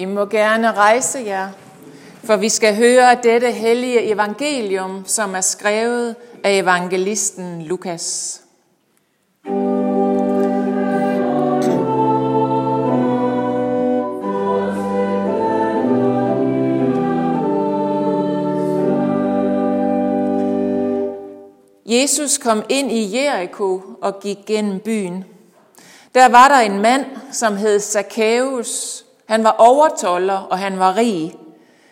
I må gerne rejse jer, for vi skal høre dette hellige evangelium, som er skrevet af evangelisten Lukas. Jesus kom ind i Jericho og gik gennem byen. Der var der en mand, som hed Zacchaeus. Han var overtoller, og han var rig.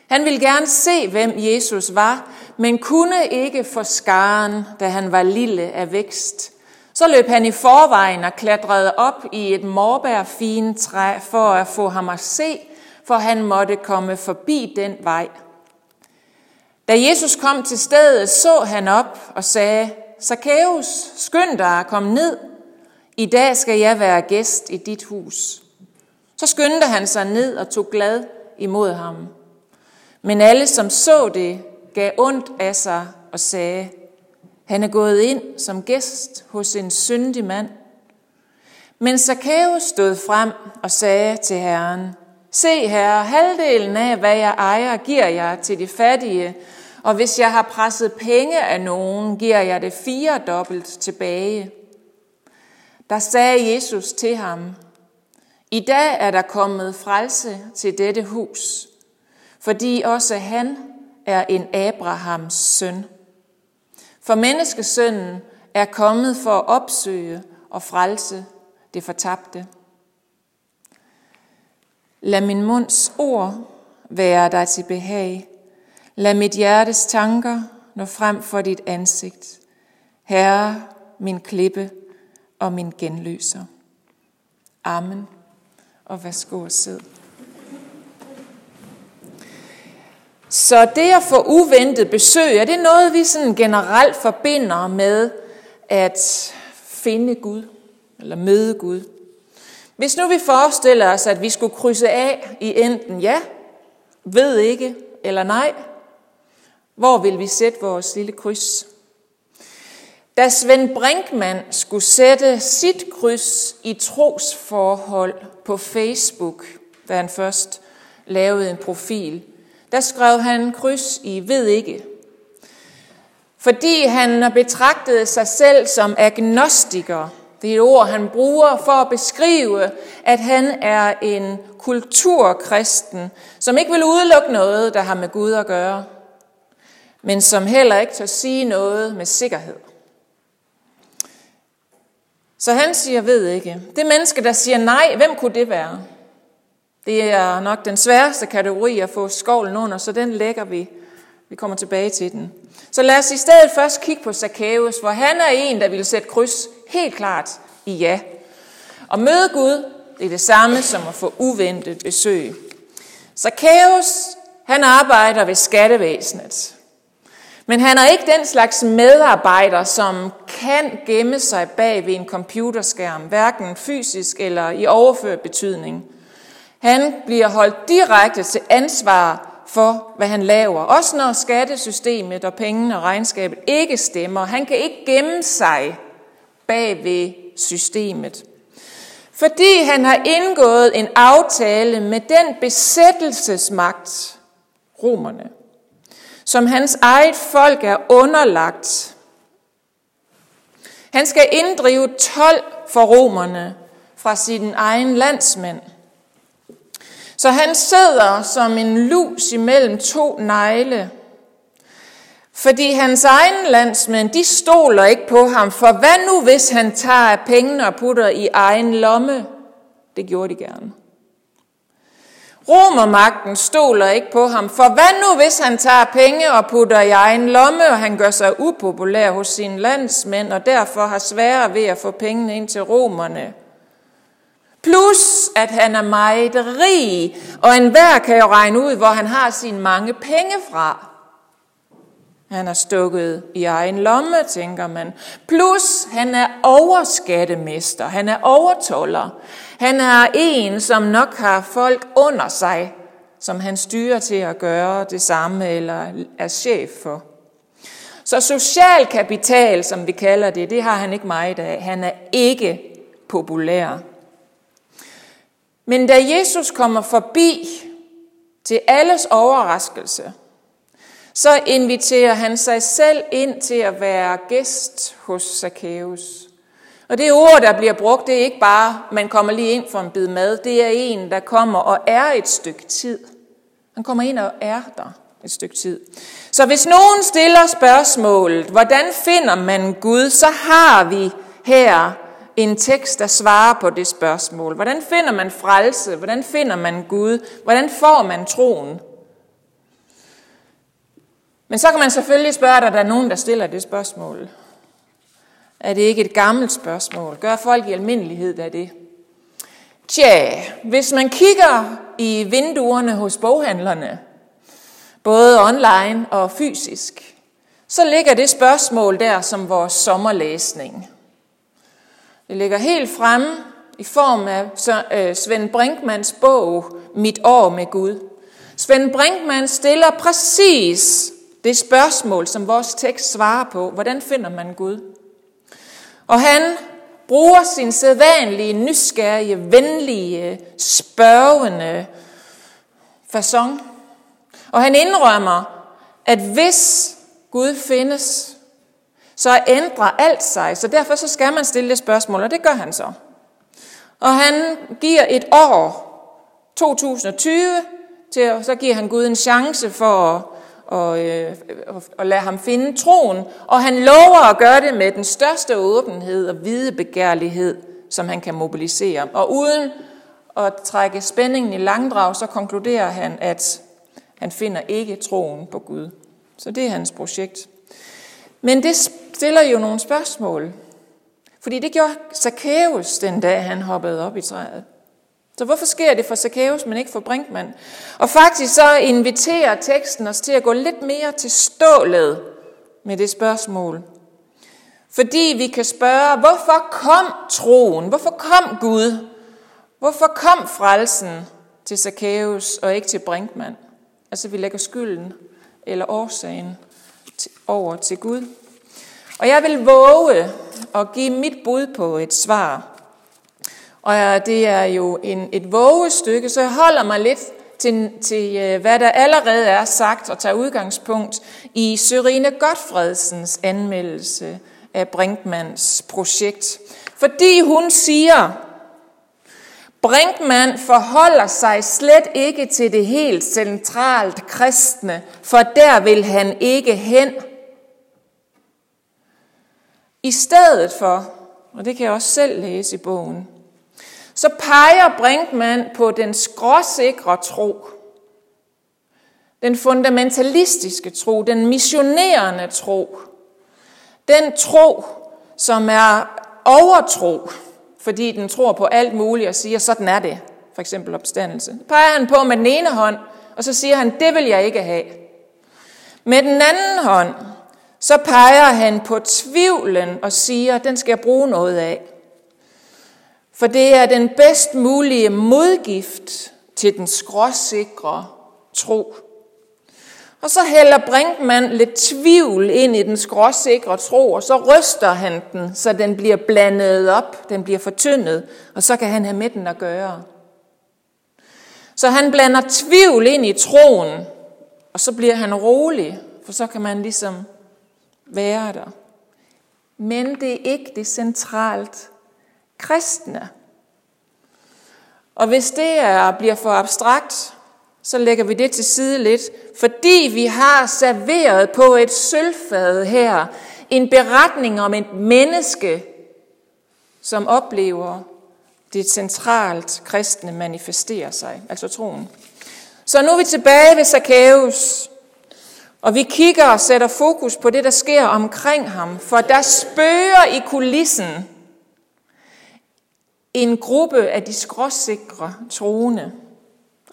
Han ville gerne se, hvem Jesus var, men kunne ikke få skaren, da han var lille af vækst. Så løb han i forvejen og klatrede op i et morbærfine træ for at få ham at se, for han måtte komme forbi den vej. Da Jesus kom til stedet, så han op og sagde, Zacchaeus, skynd dig at komme ned. I dag skal jeg være gæst i dit hus. Så skyndte han sig ned og tog glad imod ham. Men alle, som så det, gav ondt af sig og sagde, han er gået ind som gæst hos en syndig mand. Men Zacchaeus stod frem og sagde til Herren, Se herre, halvdelen af, hvad jeg ejer, giver jeg til de fattige, og hvis jeg har presset penge af nogen, giver jeg det fire dobbelt tilbage. Der sagde Jesus til ham, i dag er der kommet frelse til dette hus, fordi også han er en Abrahams søn. For menneskesønnen er kommet for at opsøge og frelse det fortabte. Lad min munds ord være dig til behag. Lad mit hjertes tanker nå frem for dit ansigt. Herre, min klippe og min genløser. Amen. Og værsgo og sid. Så det at få uventet besøg, er det noget, vi sådan generelt forbinder med at finde Gud, eller møde Gud? Hvis nu vi forestiller os, at vi skulle krydse af i enten ja, ved ikke eller nej, hvor vil vi sætte vores lille kryds? Da Svend Brinkmann skulle sætte sit kryds i trosforhold på Facebook, da han først lavede en profil, der skrev han kryds i ved ikke. Fordi han betragtede sig selv som agnostiker. Det er et ord, han bruger for at beskrive, at han er en kulturkristen, som ikke vil udelukke noget, der har med Gud at gøre, men som heller ikke tør sige noget med sikkerhed. Så han siger, ved ikke. Det menneske, der siger nej, hvem kunne det være? Det er nok den sværeste kategori at få skovlen under, så den lægger vi. Vi kommer tilbage til den. Så lad os i stedet først kigge på Zacchaeus, hvor han er en, der vil sætte kryds helt klart i ja. Og møde Gud, det er det samme som at få uventet besøg. Zacchaeus, han arbejder ved skattevæsenet. Men han er ikke den slags medarbejder, som kan gemme sig bag ved en computerskærm, hverken fysisk eller i overført betydning. Han bliver holdt direkte til ansvar for, hvad han laver. Også når skattesystemet og pengene og regnskabet ikke stemmer. Han kan ikke gemme sig bag ved systemet. Fordi han har indgået en aftale med den besættelsesmagt, romerne, som hans eget folk er underlagt. Han skal inddrive 12 for romerne fra sin egen landsmænd. Så han sidder som en lus imellem to negle. Fordi hans egen landsmænd, de stoler ikke på ham. For hvad nu, hvis han tager pengene og putter i egen lomme? Det gjorde de gerne. Romermagten stoler ikke på ham, for hvad nu hvis han tager penge og putter i egen lomme, og han gør sig upopulær hos sine landsmænd, og derfor har sværere ved at få pengene ind til romerne? Plus at han er meget rig, og enhver kan jo regne ud, hvor han har sine mange penge fra. Han er stukket i egen lomme, tænker man. Plus, han er overskattemester. Han er overtoller. Han er en, som nok har folk under sig, som han styrer til at gøre det samme eller er chef for. Så social kapital, som vi kalder det, det har han ikke meget af. Han er ikke populær. Men da Jesus kommer forbi, til alles overraskelse, så inviterer han sig selv ind til at være gæst hos Zacchaeus. Og det ord, der bliver brugt, det er ikke bare, man kommer lige ind for en bid mad. Det er en, der kommer og er et stykke tid. Han kommer ind og er der et stykke tid. Så hvis nogen stiller spørgsmålet, hvordan finder man Gud, så har vi her en tekst, der svarer på det spørgsmål. Hvordan finder man frelse? Hvordan finder man Gud? Hvordan får man troen? Men så kan man selvfølgelig spørge, at der er nogen, der stiller det spørgsmål. Er det ikke et gammelt spørgsmål? Gør folk i almindelighed af det? Tja, hvis man kigger i vinduerne hos boghandlerne, både online og fysisk, så ligger det spørgsmål der som vores sommerlæsning. Det ligger helt fremme i form af øh, Svend Brinkmans bog Mit år med Gud. Svend Brinkmann stiller præcis det spørgsmål, som vores tekst svarer på. Hvordan finder man Gud? Og han bruger sin sædvanlige, nysgerrige, venlige, spørgende fason. Og han indrømmer, at hvis Gud findes, så ændrer alt sig. Så derfor så skal man stille det spørgsmål, og det gør han så. Og han giver et år, 2020, til, så giver han Gud en chance for at og, øh, og lade ham finde troen. Og han lover at gøre det med den største åbenhed og videbegærlighed, som han kan mobilisere. Og uden at trække spændingen i langdrag, så konkluderer han, at han finder ikke troen på Gud. Så det er hans projekt. Men det stiller jo nogle spørgsmål. Fordi det gjorde Zacchaeus den dag, han hoppede op i træet. Så hvorfor sker det for Zacchaeus, men ikke for Brinkmann? Og faktisk så inviterer teksten os til at gå lidt mere til stålet med det spørgsmål. Fordi vi kan spørge, hvorfor kom troen? Hvorfor kom Gud? Hvorfor kom frelsen til Zacchaeus og ikke til Brinkmann? Altså vi lægger skylden eller årsagen over til Gud. Og jeg vil våge at give mit bud på et svar og øh, det er jo en, et vågestykke, så jeg holder mig lidt til, til, øh, hvad der allerede er sagt, og tager udgangspunkt i Sørine Godfredsens anmeldelse af Brinkmans projekt. Fordi hun siger, Brinkmann forholder sig slet ikke til det helt centralt kristne, for der vil han ikke hen. I stedet for, og det kan jeg også selv læse i bogen, så peger Brinkmann på den skråsikre tro. Den fundamentalistiske tro, den missionerende tro. Den tro, som er overtro, fordi den tror på alt muligt og siger, sådan er det. For eksempel opstandelse. Det peger han på med den ene hånd, og så siger han, det vil jeg ikke have. Med den anden hånd, så peger han på tvivlen og siger, den skal jeg bruge noget af. For det er den bedst mulige modgift til den skråsikre tro. Og så hælder Brinkmann lidt tvivl ind i den skråsikre tro, og så ryster han den, så den bliver blandet op, den bliver fortyndet, og så kan han have med den at gøre. Så han blander tvivl ind i troen, og så bliver han rolig, for så kan man ligesom være der. Men det er ikke det centralt kristne. Og hvis det er, bliver for abstrakt, så lægger vi det til side lidt, fordi vi har serveret på et sølvfad her en beretning om et menneske, som oplever det centralt kristne manifesterer sig, altså troen. Så nu er vi tilbage ved Zacchaeus, og vi kigger og sætter fokus på det, der sker omkring ham, for der spørger i kulissen en gruppe af de skråsikre troende,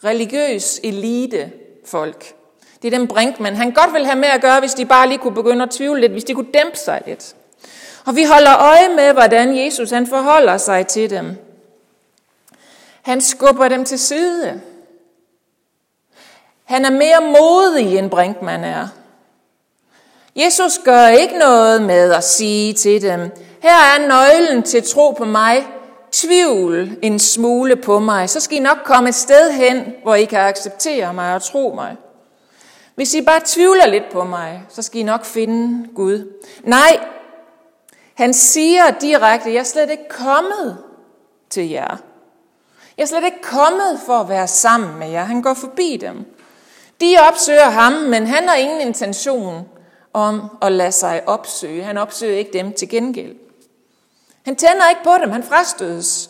religiøs elite folk. Det er dem Brinkmann, han godt vil have med at gøre, hvis de bare lige kunne begynde at tvivle lidt, hvis de kunne dæmpe sig lidt. Og vi holder øje med, hvordan Jesus han forholder sig til dem. Han skubber dem til side. Han er mere modig, end Brinkmann er. Jesus gør ikke noget med at sige til dem, her er nøglen til tro på mig, tvivl en smule på mig, så skal I nok komme et sted hen, hvor I kan acceptere mig og tro mig. Hvis I bare tvivler lidt på mig, så skal I nok finde Gud. Nej, han siger direkte, jeg er slet ikke kommet til jer. Jeg er slet ikke kommet for at være sammen med jer. Han går forbi dem. De opsøger ham, men han har ingen intention om at lade sig opsøge. Han opsøger ikke dem til gengæld. Han tænder ikke på dem, han frastødes.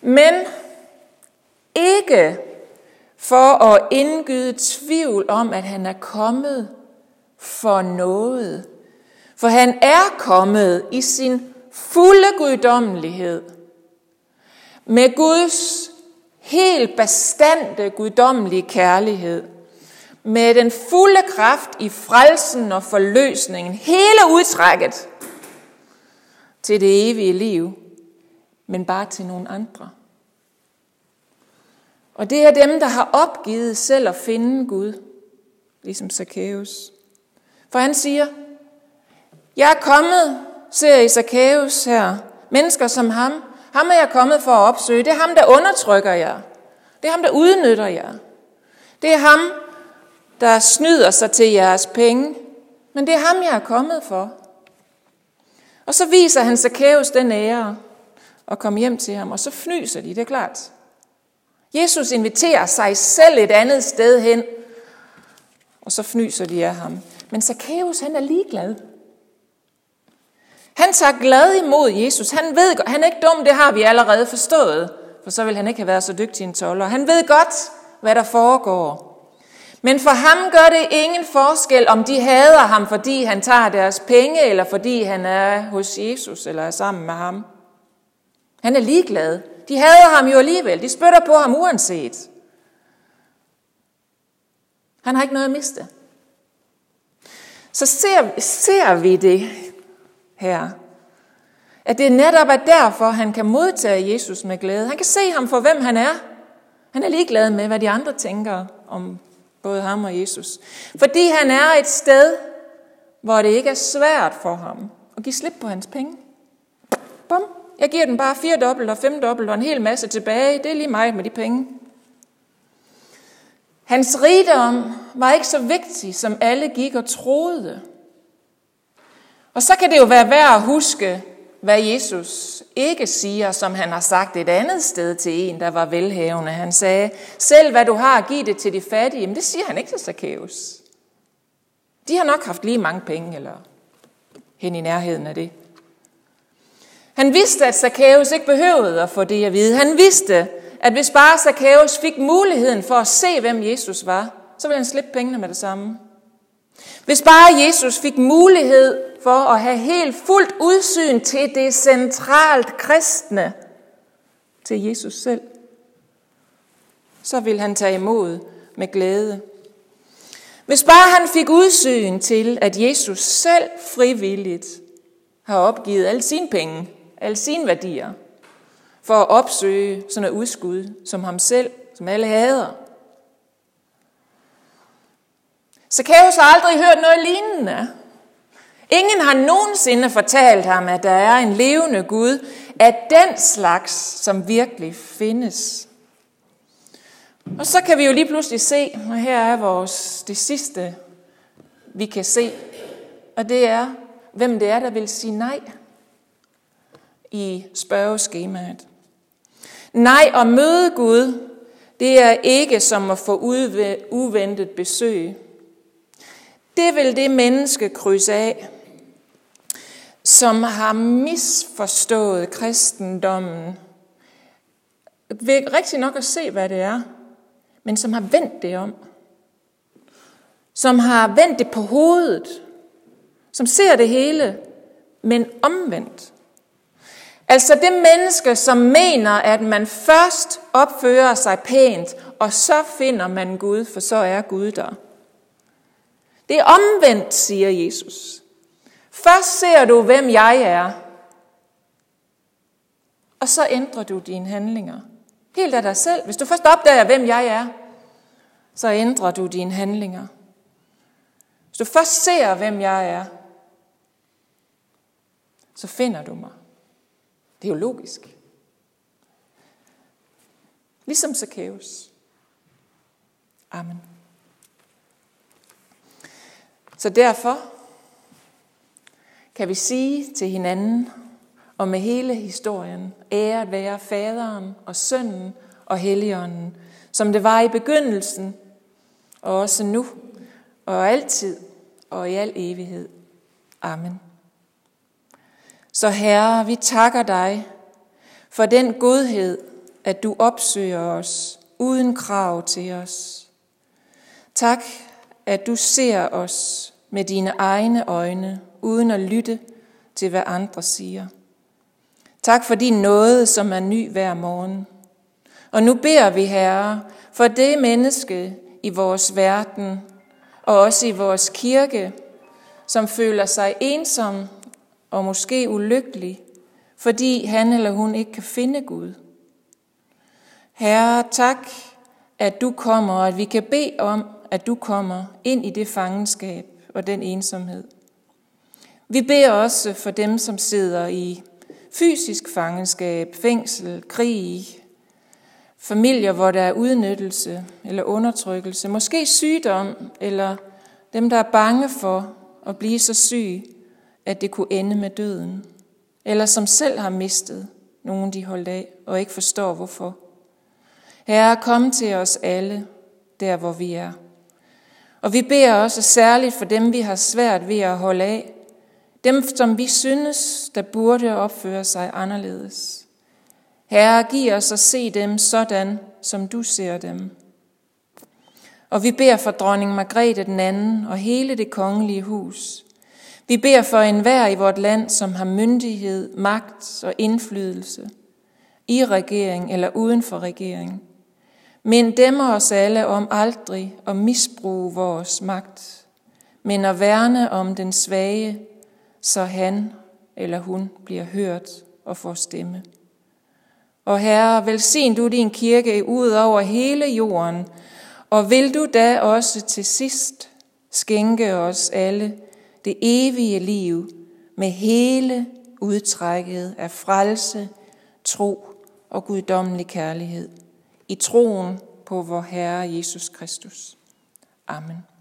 Men ikke for at indgyde tvivl om, at han er kommet for noget. For han er kommet i sin fulde guddommelighed. Med Guds helt bestandte guddommelige kærlighed. Med den fulde kraft i frelsen og forløsningen. Hele udtrækket til det evige liv. Men bare til nogle andre. Og det er dem, der har opgivet selv at finde Gud, ligesom Zacchaeus. For han siger, jeg er kommet, ser I Zacchaeus her, mennesker som ham. Ham er jeg kommet for at opsøge. Det er ham, der undertrykker jer. Det er ham, der udnytter jer. Det er ham, der snyder sig til jeres penge. Men det er ham, jeg er kommet for. Og så viser han Zacchaeus den ære og kommer hjem til ham, og så fnyser de, det er klart. Jesus inviterer sig selv et andet sted hen, og så fnyser de af ham. Men Zacchaeus, han er ligeglad. Han tager glad imod Jesus. Han ved, han er ikke dum, det har vi allerede forstået, for så vil han ikke have været så dygtig en toller. Han ved godt, hvad der foregår. Men for ham gør det ingen forskel, om de hader ham, fordi han tager deres penge, eller fordi han er hos Jesus, eller er sammen med ham. Han er ligeglad. De hader ham jo alligevel. De spytter på ham uanset. Han har ikke noget at miste. Så ser, ser vi det her. At det netop er derfor, han kan modtage Jesus med glæde. Han kan se ham for, hvem han er. Han er ligeglad med, hvad de andre tænker om både ham og Jesus. Fordi han er et sted, hvor det ikke er svært for ham at give slip på hans penge. Bum, jeg giver den bare fire dobbelt og fem dobbelt og en hel masse tilbage. Det er lige mig med de penge. Hans rigdom var ikke så vigtig, som alle gik og troede. Og så kan det jo være værd at huske, hvad Jesus ikke siger, som han har sagt et andet sted til en, der var velhavende. Han sagde, selv hvad du har, giv det til de fattige. Men det siger han ikke til Zacchaeus. De har nok haft lige mange penge, eller hen i nærheden af det. Han vidste, at Zacchaeus ikke behøvede at få det at vide. Han vidste, at hvis bare Zacchaeus fik muligheden for at se, hvem Jesus var, så ville han slippe pengene med det samme. Hvis bare Jesus fik mulighed for at have helt fuldt udsyn til det centralt kristne, til Jesus selv, så vil han tage imod med glæde. Hvis bare han fik udsyn til, at Jesus selv frivilligt har opgivet alle sine penge, alle sine værdier, for at opsøge sådan et udskud som ham selv, som alle hader. Zacchaeus har aldrig hørt noget lignende. Ingen har nogensinde fortalt ham, at der er en levende Gud af den slags, som virkelig findes. Og så kan vi jo lige pludselig se, og her er vores, det sidste, vi kan se, og det er, hvem det er, der vil sige nej i spørgeskemaet. Nej, og møde Gud, det er ikke som at få uventet besøg. Det vil det menneske krydse af, som har misforstået kristendommen. Ved rigtig nok at se, hvad det er, men som har vendt det om. Som har vendt det på hovedet. Som ser det hele, men omvendt. Altså det menneske, som mener, at man først opfører sig pænt, og så finder man Gud, for så er Gud der. Det er omvendt, siger Jesus. Først ser du, hvem jeg er, og så ændrer du dine handlinger. Helt af dig selv. Hvis du først opdager, hvem jeg er, så ændrer du dine handlinger. Hvis du først ser, hvem jeg er, så finder du mig. Det er jo logisk. Ligesom Zacchaeus. Amen. Så derfor kan vi sige til hinanden og med hele historien, æret være faderen og sønnen og helligånden, som det var i begyndelsen, og også nu, og altid, og i al evighed. Amen. Så Herre, vi takker dig for den godhed, at du opsøger os uden krav til os. Tak, at du ser os med dine egne øjne, uden at lytte til, hvad andre siger. Tak for din nåde, som er ny hver morgen. Og nu beder vi, Herre, for det menneske i vores verden, og også i vores kirke, som føler sig ensom og måske ulykkelig, fordi han eller hun ikke kan finde Gud. Herre, tak, at du kommer, og at vi kan bede om, at du kommer ind i det fangenskab og den ensomhed. Vi beder også for dem, som sidder i fysisk fangenskab, fængsel, krig, familier, hvor der er udnyttelse eller undertrykkelse, måske sygdom, eller dem, der er bange for at blive så syg, at det kunne ende med døden, eller som selv har mistet nogen, de holdt af, og ikke forstår hvorfor. Herre, kom til os alle, der hvor vi er. Og vi beder også særligt for dem, vi har svært ved at holde af, dem, som vi synes, der burde opføre sig anderledes. Herre, giv os at se dem sådan, som du ser dem. Og vi beder for dronning Margrethe den anden og hele det kongelige hus. Vi beder for enhver i vort land, som har myndighed, magt og indflydelse, i regering eller uden for regering. Men dem os alle om aldrig at misbruge vores magt, men at værne om den svage, så han eller hun bliver hørt og får stemme. Og Herre, velsign du din kirke ud over hele jorden, og vil du da også til sidst skænke os alle det evige liv med hele udtrækket af frelse, tro og guddommelig kærlighed i troen på vor Herre Jesus Kristus. Amen.